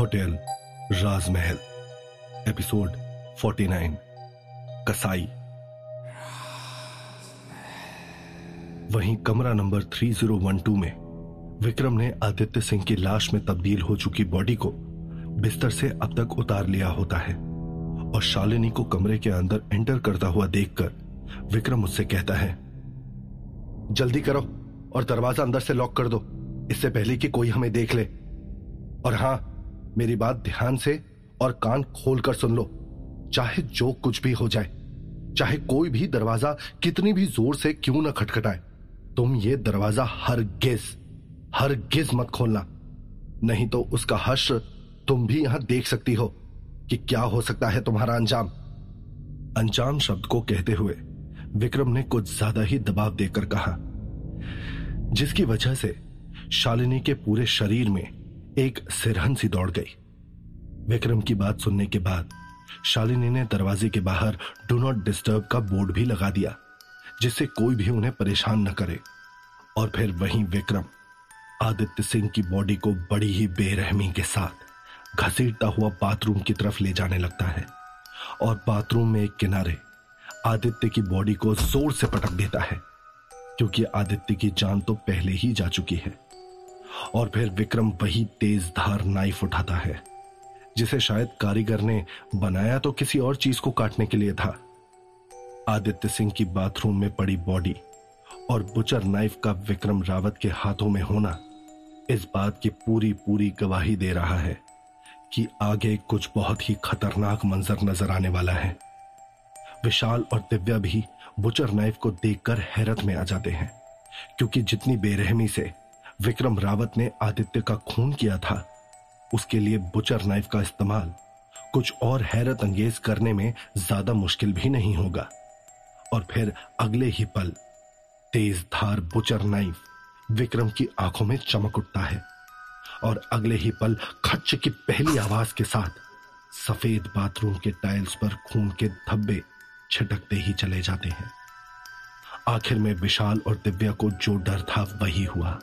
Hotel राजमहल, episode 49 कसाई। वहीं कमरा नंबर 3012 में विक्रम ने आदित्य सिंह की लाश में तब्दील हो चुकी बॉडी को बिस्तर से अब तक उतार लिया होता है और शालिनी को कमरे के अंदर एंटर करता हुआ देखकर विक्रम उससे कहता है, जल्दी करो और दरवाज़ा अंदर से लॉक कर दो। इससे पहले कि कोई हमें देख ले। और हाँ, मेरी बात ध्यान से और कान खोलकर सुन लो। चाहे जो कुछ भी हो जाए, चाहे कोई भी दरवाज़ा कितनी भी ज़ोर से क्यों ना खटखटाए, तुम ये दरवाज़ा हर गिज हर गिज मत खोलना। नहीं तो उसका हश्र तुम भी यहाँ देख सकती हो कि क्या हो सकता है तुम्हारा अंजाम। अंजाम शब्द को कहते हुए विक्रम ने कुछ ज़्यादा ही दबाव देकर कहा, जिसकी वजह से शालिनी के पूरे शरीर में एक सिरहन सी दौड़ गई। विक्रम की बात सुनने के बाद शालिनी ने दरवाजे के बाहर डू नॉट डिस्टर्ब का बोर्ड भी लगा दिया, जिससे कोई भी उन्हें परेशान न करे। और फिर वहीं विक्रम, आदित्य सिंह की बॉडी को बड़ी ही बेरहमी के साथ घसीटता हुआ बाथरूम की तरफ़ ले जाने लगता है और बाथरूम में एक किनारे आदित्य की बॉडी को ज़ोर से पटक देता है, क्योंकि आदित्य की जान तो पहले ही जा चुकी है। और फिर विक्रम वही तेज धार नाइफ उठाता है, जिसे शायद कारीगर ने बनाया तो किसी और चीज़ को काटने के लिए था। आदित्य सिंह की बाथरूम में पड़ी बॉडी और बुचर नाइफ का विक्रम रावत के हाथों में होना इस बात की पूरी पूरी गवाही दे रहा है कि आगे कुछ बहुत ही खतरनाक मंजर नज़र आने वाला है। विशाल और दिव्या भी बुचर नाइफ को देखकर हैरत में आ जाते हैं, क्योंकि जितनी बेरहमी से विक्रम रावत ने आदित्य का खून किया था। उसके लिए बुचर नाइफ का इस्तेमाल कुछ और हैरत अंगेज करने में ज़्यादा मुश्किल भी नहीं होगा। और फिर अगले ही पल, तेज धार बुचर नाइफ विक्रम की आँखों में चमक उठता है। और अगले ही पल खच्च की पहली आवाज़ के साथ सफ़ेद बाथरूम के टाइल्स पर खून के धब्बे छिटकते ही चले जाते हैं। आखिर में विशाल और दिव्या को जो डर था वही हुआ।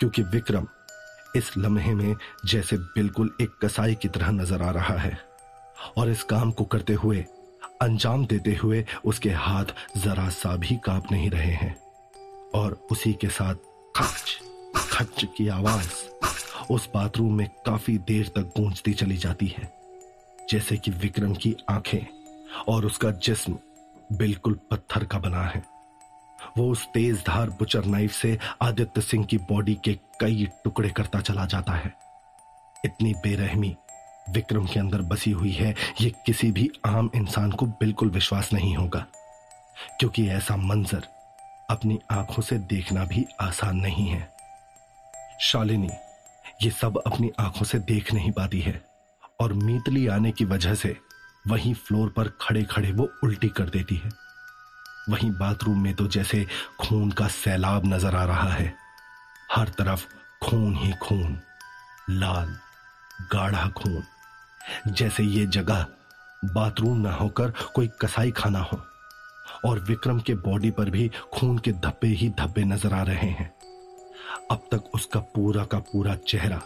क्योंकि विक्रम इस लम्हे में जैसे बिल्कुल एक कसाई की तरह नज़र आ रहा है और इस काम को करते हुए, अंजाम देते हुए उसके हाथ जरा सा भी काँप नहीं रहे हैं और उसी के साथ खच खच की आवाज़ उस बाथरूम में काफ़ी देर तक गूंजती चली जाती है, जैसे कि विक्रम की आँखें और उसका जिस्म बिल्कुल पत्थर का बना है। वो उस तेज धार बुचर नाइफ से आदित्य सिंह की बॉडी के कई टुकड़े करता चला जाता है। इतनी बेरहमी विक्रम के अंदर बसी हुई है, ये किसी भी आम इंसान को बिल्कुल विश्वास नहीं होगा। क्योंकि ऐसा मंजर अपनी आँखों से देखना भी आसान नहीं है। शालिनी, ये सब अपनी आँखों से देख नहीं पाती है और मीतली आने की वजह से वहीं फ्लोर पर खड़े खड़े वो उल्टी कर देती है। वहीं बाथरूम में तो जैसे खून का सैलाब नज़र आ रहा है। हर तरफ़ खून ही खून, लाल, गाढ़ा खून। जैसे ये जगह बाथरूम ना होकर कोई कसाई खाना हो, और विक्रम के बॉडी पर भी खून के धब्बे ही धब्बे नज़र आ रहे हैं। अब तक उसका पूरा का पूरा चेहरा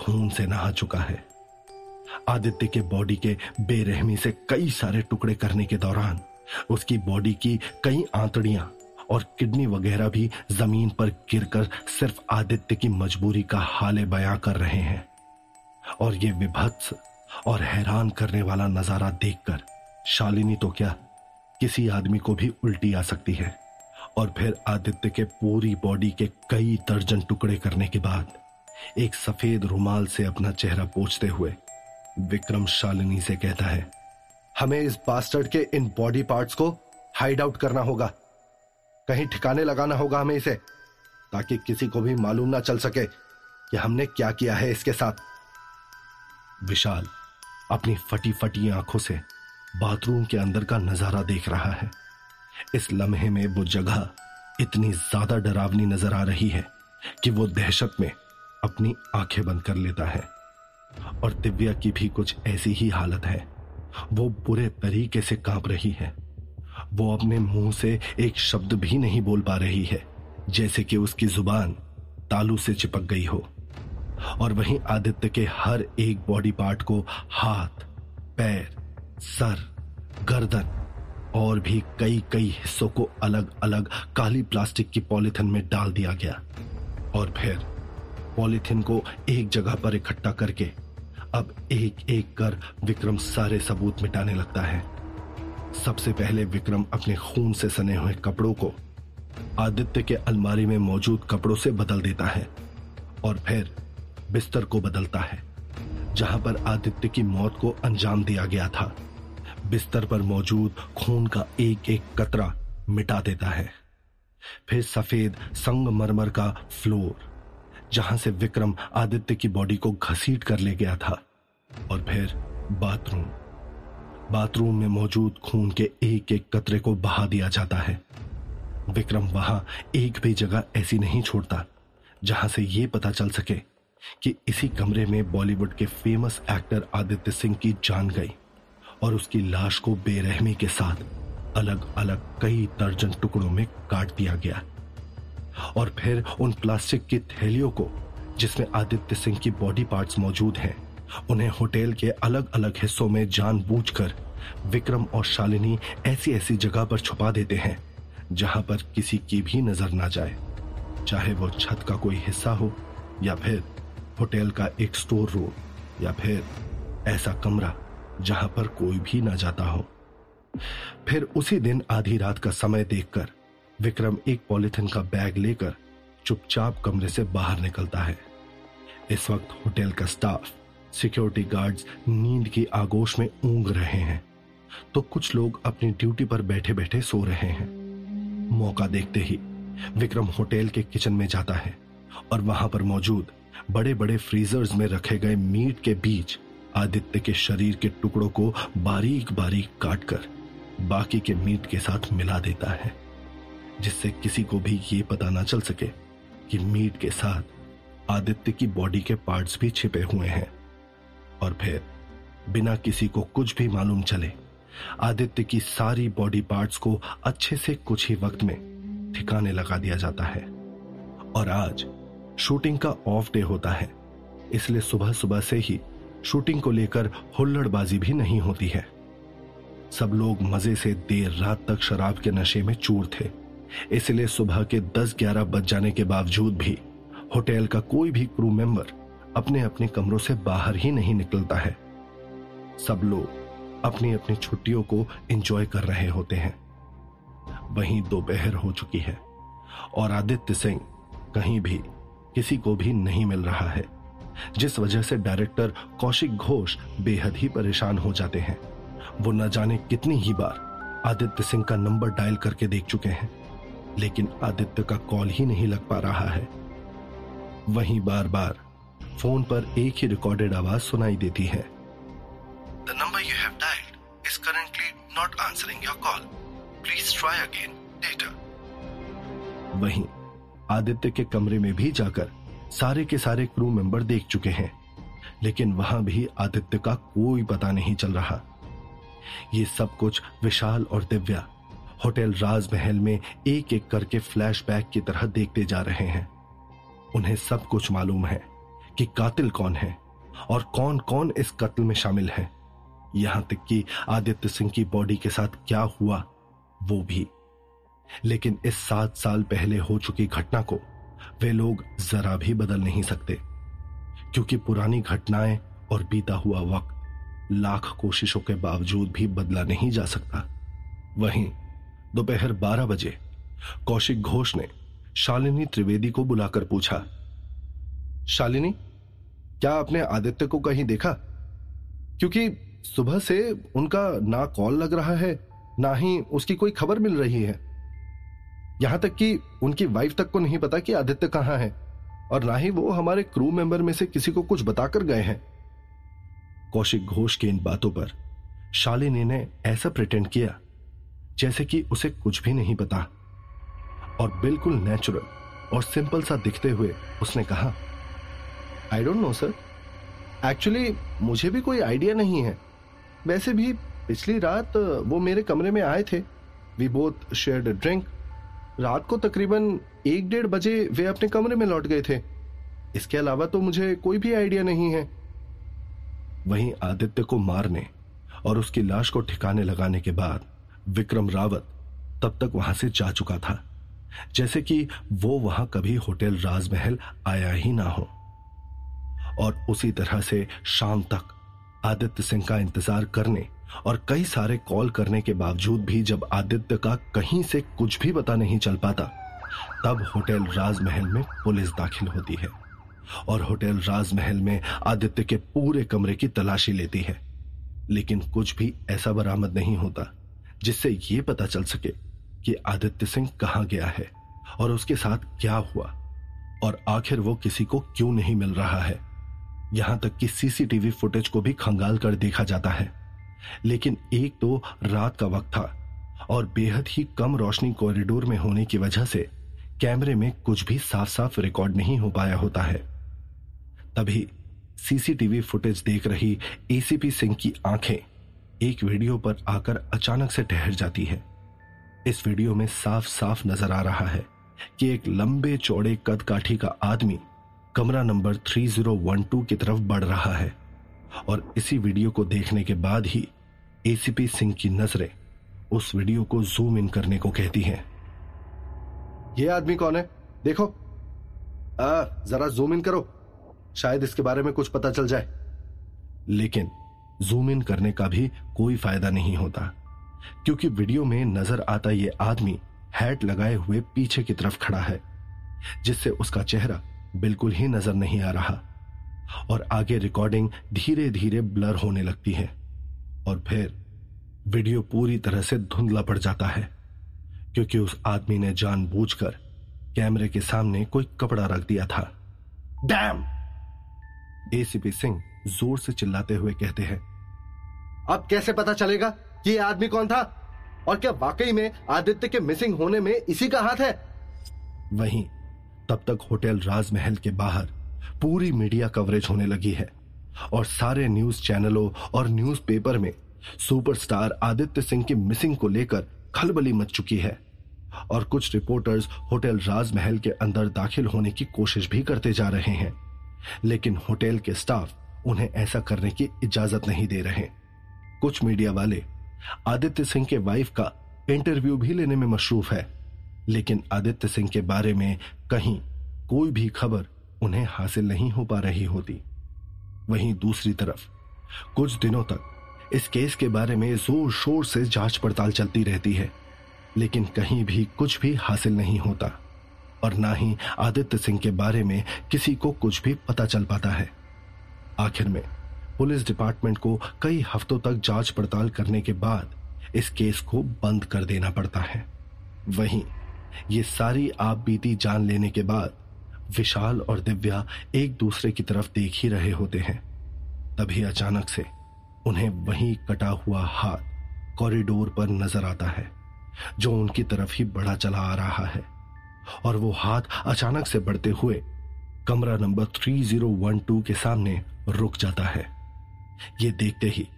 खून से नहा चुका है। आदित्य के बॉडी के बेरहमी से कई सारे टुकड़े करने के दौरान उसकी बॉडी की कई आंतड़ियाँ और किडनी वगैरह भी ज़मीन पर गिरकर सिर्फ़ आदित्य की मजबूरी का हाले बयां कर रहे हैं। और ये विभत्स और हैरान करने वाला नज़ारा देखकर शालिनी तो क्या किसी आदमी को भी उल्टी आ सकती है? और फिर आदित्य के पूरी बॉडी के कई दर्जन टुकड़े करने के बाद एक सफ़ेद रुमाल से अपना चेहरा पोछते हुए विक्रम शालिनी से कहता है हमें इस बास्टर्ड के इन बॉडी पार्ट्स को हाइड आउट करना होगा। कहीं ठिकाने लगाना होगा हमें इसे, ताकि किसी को भी मालूम ना चल सके कि हमने क्या किया है इसके साथ। विशाल अपनी फटी फटी आँखों से बाथरूम के अंदर का नज़ारा देख रहा है। इस लम्हे में वो जगह इतनी ज़्यादा डरावनी नज़र आ रही है कि वो दहशत में अपनी आँखें बंद कर लेता है। और दिव्या की भी कुछ ऐसी ही हालत है। वो बुरे तरीके से काँप रही है। वो अपने मुँह से एक शब्द भी नहीं बोल पा रही है, जैसे कि उसकी ज़ुबान तालू से चिपक गई हो। और वहीं आदित्य के हर एक बॉडी पार्ट को हाथ, पैर, सर, गर्दन और भी कई कई हिस्सों को अलग अलग काली प्लास्टिक की पॉलिथिन में डाल दिया गया। और फिर पॉलिथिन को एक जगह पर इकट्ठा करके अब एक एक कर विक्रम सारे सबूत मिटाने लगता है। सबसे पहले विक्रम अपने खून से सने हुए कपड़ों को आदित्य के अलमारी में मौजूद कपड़ों से बदल देता है और फिर बिस्तर को बदलता है, जहाँ पर आदित्य की मौत को अंजाम दिया गया था। बिस्तर पर मौजूद खून का एक एक कतरा मिटा देता है। फिर सफ़ेद संगमरमर का फ्लोर जहाँ से विक्रम आदित्य की बॉडी को घसीट कर ले गया था। और फिर बाथरूम। बाथरूम में मौजूद खून के एक एक कतरे को बहा दिया जाता है। विक्रम वहाँ एक भी जगह ऐसी नहीं छोड़ता, जहाँ से यह पता चल सके कि इसी कमरे में बॉलीवुड के फ़ेमस एक्टर आदित्य सिंह की जान गई और उसकी लाश को बेरहमी के साथ अलग अलग कई दर्जन टुकड़ों में काट दिया गया। और फिर उन प्लास्टिक की थैलियों को, जिसमें आदित्य सिंह की बॉडी पार्ट्स मौजूद हैं, उन्हें होटल के अलग अलग हिस्सों में जानबूझकर विक्रम और शालिनी ऐसी ऐसी जगह पर छुपा देते हैं, जहाँ पर किसी की भी नज़र ना जाए। चाहे वो छत का कोई हिस्सा हो, या फिर होटल का एक स्टोर रूम या फिर ऐसा कमरा, जहाँ पर कोई भी ना जाता हो। फिर उसी दिन आधी रात का समय देखकर विक्रम एक पॉलिथिन का बैग लेकर चुपचाप कमरे से बाहर निकलता है। इस वक्त होटल का स्टाफ, सिक्योरिटी गार्ड्स नींद की आगोश में ऊंग रहे हैं। तो कुछ लोग अपनी ड्यूटी पर बैठे बैठे सो रहे हैं। मौका देखते ही विक्रम होटल के किचन में जाता है और वहाँ पर मौजूद बड़े बड़े फ्रीजर्स में रखे गए मीट के बीच आदित्य के शरीर के टुकड़ों को बारीक बारीक काटकर बाकी के मीट के साथ मिला देता है। जिससे किसी को भी ये पता ना चल सके कि मीट के साथ आदित्य की बॉडी के पार्ट्स भी छिपे हुए हैं। और फिर, बिना किसी को कुछ भी मालूम चले, आदित्य की सारी बॉडी पार्ट्स को अच्छे से कुछ ही वक्त में ठिकाने लगा दिया जाता है। और आज शूटिंग का ऑफ़ डे होता है, इसलिए सुबह सुबह से ही शूटिंग को लेकर हुल्लड़बाजी भी नहीं होती है। सब लोग मज़े से देर रात तक शराब के नशे में चूर थे। इसलिए सुबह के 10-11 बज जाने के बावजूद भी होटल का कोई भी क्रू मेंबर अपने अपने कमरों से बाहर ही नहीं निकलता है। सब लोग अपनी अपनी छुट्टियों को एंजॉय कर रहे होते हैं। वहीं दोपहर हो चुकी है और आदित्य सिंह कहीं भी किसी को भी नहीं मिल रहा है, जिस वजह से डायरेक्टर कौशिक घोष बेहद ही परेशान हो जाते हैं। वो न जाने कितनी ही बार आदित्य सिंह का नंबर डायल करके देख चुके हैं। लेकिन आदित्य का कॉल ही नहीं लग पा रहा है। वहीं बार बार फ़ोन पर एक ही रिकॉर्डेड आवाज़ सुनाई देती है। The number you have dialled is currently not answering your call please try again later वहीं आदित्य के कमरे में भी जाकर सारे के सारे क्रू मेंबर देख चुके हैं। लेकिन वहाँ भी आदित्य का कोई पता नहीं चल रहा। ये सब कुछ विशाल और दिव्या होटल राजमहल में एक एक करके फ्लैशबैक की तरह देखते जा रहे हैं। उन्हें सब कुछ मालूम है कि कातिल कौन है और कौन कौन इस कत्ल में शामिल है। यहाँ तक कि आदित्य सिंह की बॉडी के साथ क्या हुआ, वो भी। लेकिन इस सात साल पहले हो चुकी घटना को वे लोग जरा भी बदल नहीं सकते, क्योंकि पुरानी घटनाएँ और बीता हुआ वक्त लाख कोशिशों के बावजूद भी बदला नहीं जा सकता। वहीं दोपहर बारह बजे, कौशिक घोष ने शालिनी त्रिवेदी को बुलाकर पूछा, शालिनी, क्या आपने आदित्य को कहीं देखा? क्योंकि सुबह से उनका ना कॉल लग रहा है, ना ही उसकी कोई खबर मिल रही है। यहाँ तक कि उनकी वाइफ तक को नहीं पता कि आदित्य कहाँ है, और ना ही वो हमारे क्रू मेंबर में से किसी को कुछ बताकर गए हैं। कौशिक घोष की इन बातों पर शालिनी ने ऐसा प्रिटेंड किया जैसे कि उसे कुछ भी नहीं पता। और बिल्कुल नेचुरल और सिंपल सा दिखते हुए उसने कहा I don't know sir actually मुझे भी कोई आइडिया नहीं है। वैसे भी पिछली रात, वो मेरे कमरे में आए थे। वी बोथ शेयर ड्रिंक रात को तकरीबन एक डेढ़ बजे वे अपने कमरे में लौट गए थे। इसके अलावा तो मुझे कोई भी आइडिया नहीं है। वहीं आदित्य को मारने और उसकी लाश को ठिकाने लगाने के बाद विक्रम रावत तब तक वहाँ से जा चुका था, जैसे कि वो वहाँ कभी होटल राजमहल आया ही ना हो। और उसी तरह से शाम तक आदित्य सिंह का इंतज़ार करने और कई सारे कॉल करने के बावजूद भी जब आदित्य का कहीं से कुछ भी पता नहीं चल पाता, तब होटल राजमहल में पुलिस दाखिल होती है और होटल राजमहल में आदित्य के पूरे कमरे की तलाशी लेती है। लेकिन कुछ भी ऐसा बरामद नहीं होता। जिससे यह पता चल सके कि आदित्य सिंह कहाँ गया है और उसके साथ क्या हुआ और आखिर वो किसी को क्यों नहीं मिल रहा है। यहाँ तक कि सीसीटीवी फुटेज को भी खंगाल कर देखा जाता है। लेकिन एक तो रात का वक्त था और बेहद ही कम रोशनी कॉरिडोर में होने की वजह से कैमरे में कुछ भी साफ़ साफ़ रिकॉर्ड नहीं हो पाया होता है। तभी सीसीटीवी फुटेज देख रही एसीपी सिंह की आँखें एक वीडियो पर आकर अचानक से ठहर जाती है। इस वीडियो में साफ़ साफ़ नज़र आ रहा है कि एक लंबे चौड़े कद काठी का आदमी कमरा नंबर 3012 की तरफ़ बढ़ रहा है और इसी वीडियो को देखने के बाद ही एसीपी सिंह की नज़रें उस वीडियो को जूम इन करने को कहती हैं। यह आदमी कौन है? देखो। आ, जरा जूम इन करो। शायद इसके बारे में कुछ पता चल जाए। लेकिन जूम इन करने का भी कोई फ़ायदा नहीं होता। क्योंकि वीडियो में नज़र आता ये आदमी हैट लगाए हुए पीछे की तरफ़ खड़ा है, जिससे उसका चेहरा बिल्कुल ही नज़र नहीं आ रहा। और आगे रिकॉर्डिंग धीरे धीरे ब्लर होने लगती है। और फिर वीडियो पूरी तरह से धुंधला पड़ जाता है, क्योंकि उस आदमी ने जानबूझकर कैमरे के सामने कोई कपड़ा रख दिया था। डैम! एसीपी सिंह ज़ोर से चिल्लाते हुए कहते हैं अब कैसे पता चलेगा कि यह आदमी कौन था? और क्या वाकई में आदित्य के मिसिंग होने में इसी का हाथ है? वहीं, तब तक होटल राजमहल के बाहर पूरी मीडिया कवरेज होने लगी है। और सारे न्यूज़ चैनलों और न्यूज़ पेपर में सुपरस्टार आदित्य सिंह की मिसिंग को लेकर खलबली मच चुकी है। और कुछ रिपोर्टर्स होटल राजमहल के अंदर दाखिल होने की कोशिश भी करते जा रहे हैं। लेकिन होटल के स्टाफ उन्हें ऐसा करने की इजाज़त नहीं दे रहे। कुछ मीडिया वाले आदित्य सिंह के वाइफ का इंटरव्यू भी लेने में मशरूफ है। लेकिन आदित्य सिंह के बारे में कहीं कोई भी खबर उन्हें हासिल नहीं हो पा रही होती। वहीं दूसरी तरफ़, कुछ दिनों तक इस केस के बारे में ज़ोर शोर से जाँच पड़ताल चलती रहती है। लेकिन कहीं भी कुछ भी हासिल नहीं होता और ना ही आदित्य सिंह के बारे में किसी को कुछ भी पता चल पाता है। आखिर में पुलिस डिपार्टमेंट को कई हफ्तों तक जाँच पड़ताल करने के बाद इस केस को बंद कर देना पड़ता है। वहीं ये सारी आप बीती जान लेने के बाद विशाल और दिव्या एक दूसरे की तरफ़ देख ही रहे होते हैं। तभी अचानक से उन्हें वहीं कटा हुआ हाथ कॉरिडोर पर नज़र आता है, जो उनकी तरफ़ ही बढ़ा चला आ रहा है। और वो हाथ अचानक से बढ़ते हुए कमरा नंबर 3012 के सामने रुक जाता है। ये देखते ही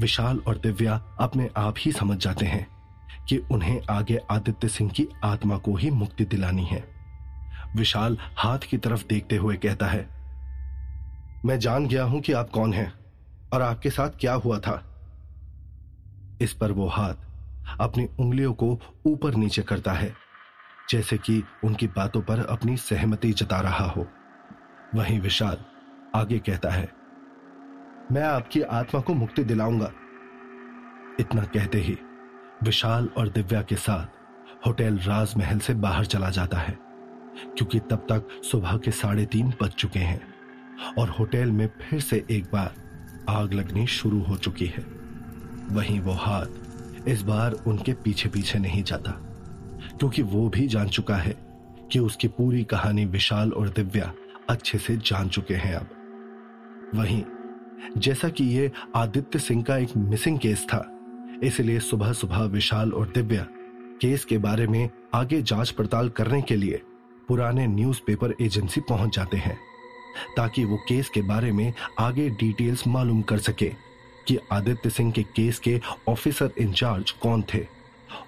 विशाल और दिव्या अपने आप ही समझ जाते हैं कि उन्हें आगे आदित्य सिंह की आत्मा को ही मुक्ति दिलानी है। विशाल हाथ की तरफ़ देखते हुए कहता है, मैं जान गया हूँ कि आप कौन हैं और आपके साथ क्या हुआ था। इस पर वो हाथ अपनी उंगलियों को ऊपर नीचे करता है, जैसे कि उनकी बातों पर अपनी सहमति जता रहा हो। वहीं विशाल आगे कहता है मैं आपकी आत्मा को मुक्ति दिलाऊँगा। इतना कहते ही विशाल और दिव्या के साथ होटल राजमहल से बाहर चला जाता है, क्योंकि तब तक सुबह के साढ़े तीन बज चुके हैं और होटल में फिर से एक बार आग लगनी शुरू हो चुकी है। वहीं वो हाथ इस बार उनके पीछे पीछे नहीं जाता, क्योंकि वो भी जान चुका है कि उसकी पूरी कहानी विशाल और दिव्या अच्छे से जान चुके हैं अब। वहीं जैसा कि ये आदित्य सिंह का एक मिसिंग केस था। इसलिए सुबह सुबह विशाल और दिव्या केस के बारे में आगे जाँच पड़ताल करने के लिए पुराने न्यूज़पेपर एजेंसी पहुँच जाते हैं, ताकि वो केस के बारे में आगे डिटेल्स मालूम कर सके कि आदित्य सिंह के केस के ऑफिसर इंचार्ज कौन थे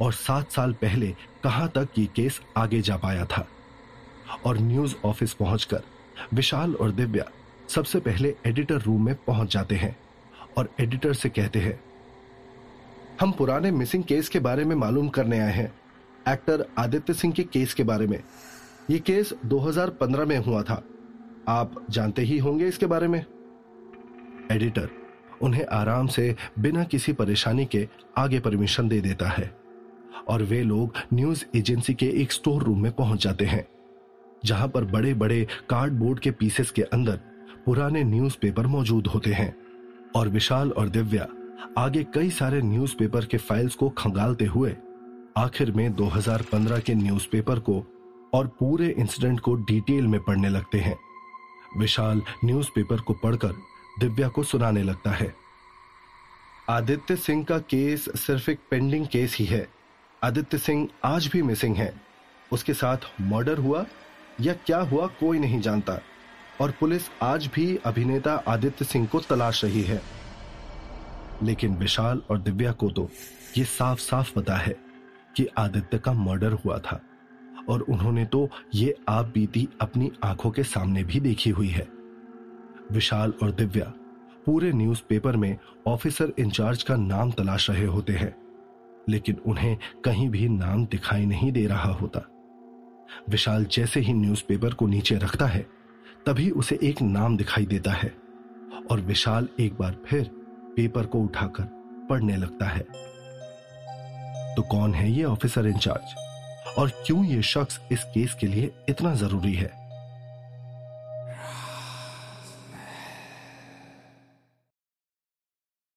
और सात साल पहले कहाँ तक ये केस आगे जा पाया था। और न्यूज़ ऑफ़िस पहुंचकर विशाल और दिव्या सबसे पहले एडिटर रूम में पहुँच जाते हैं और एडिटर से कहते हैं, हम पुराने मिसिंग केस के बारे में मालूम करने आए हैं। एक्टर आदित्य सिंह के केस के बारे में। ये केस 2015 में हुआ था। आप जानते ही होंगे इसके बारे में। एडिटर उन्हें आराम से बिना किसी परेशानी के आगे परमिशन दे देता है और वे लोग न्यूज़ एजेंसी के एक स्टोर रूम में पहुँच जाते हैं, जहाँ पर बड़े बड़े कार्डबोर्ड के पीसेस के अंदर पुराने न्यूज़पेपर मौजूद होते हैं और विशाल और दिव्या आगे कई सारे न्यूज़पेपर के फाइल्स को खंगालते हुए आखिर में 2015 के न्यूज़पेपर को और पूरे इंसिडेंट को डिटेल में पढ़ने लगते हैं। विशाल न्यूज़पेपर को पढ़कर दिव्या को सुनाने लगता है। आदित्य सिंह का केस सिर्फ़ एक पेंडिंग केस ही है। आदित्य सिंह आज भी मिसिंग है। उसके साथ मर्डर हुआ या क्या हुआ कोई नहीं जानता। और पुलिस आज भी अभिनेता आदित्य सिंह को तलाश रही है। लेकिन विशाल और दिव्या को तो ये साफ़ साफ़ पता है कि आदित्य का मर्डर हुआ था। और उन्होंने तो ये आप बीती अपनी आँखों के सामने भी देखी हुई है। विशाल और दिव्या पूरे न्यूज़पेपर में ऑफिसर इंचार्ज का नाम तलाश रहे होते हैं, लेकिन उन्हें कहीं भी नाम दिखाई नहीं दे रहा होता। विशाल जैसे ही न्यूज़पेपर को नीचे रखता है तभी उसे एक नाम दिखाई देता है और विशाल एक बार फिर पेपर को उठाकर पढ़ने लगता है। तो कौन है ये ऑफिसर इंचार्ज और क्यों ये शख्स इस केस के लिए इतना ज़रूरी है?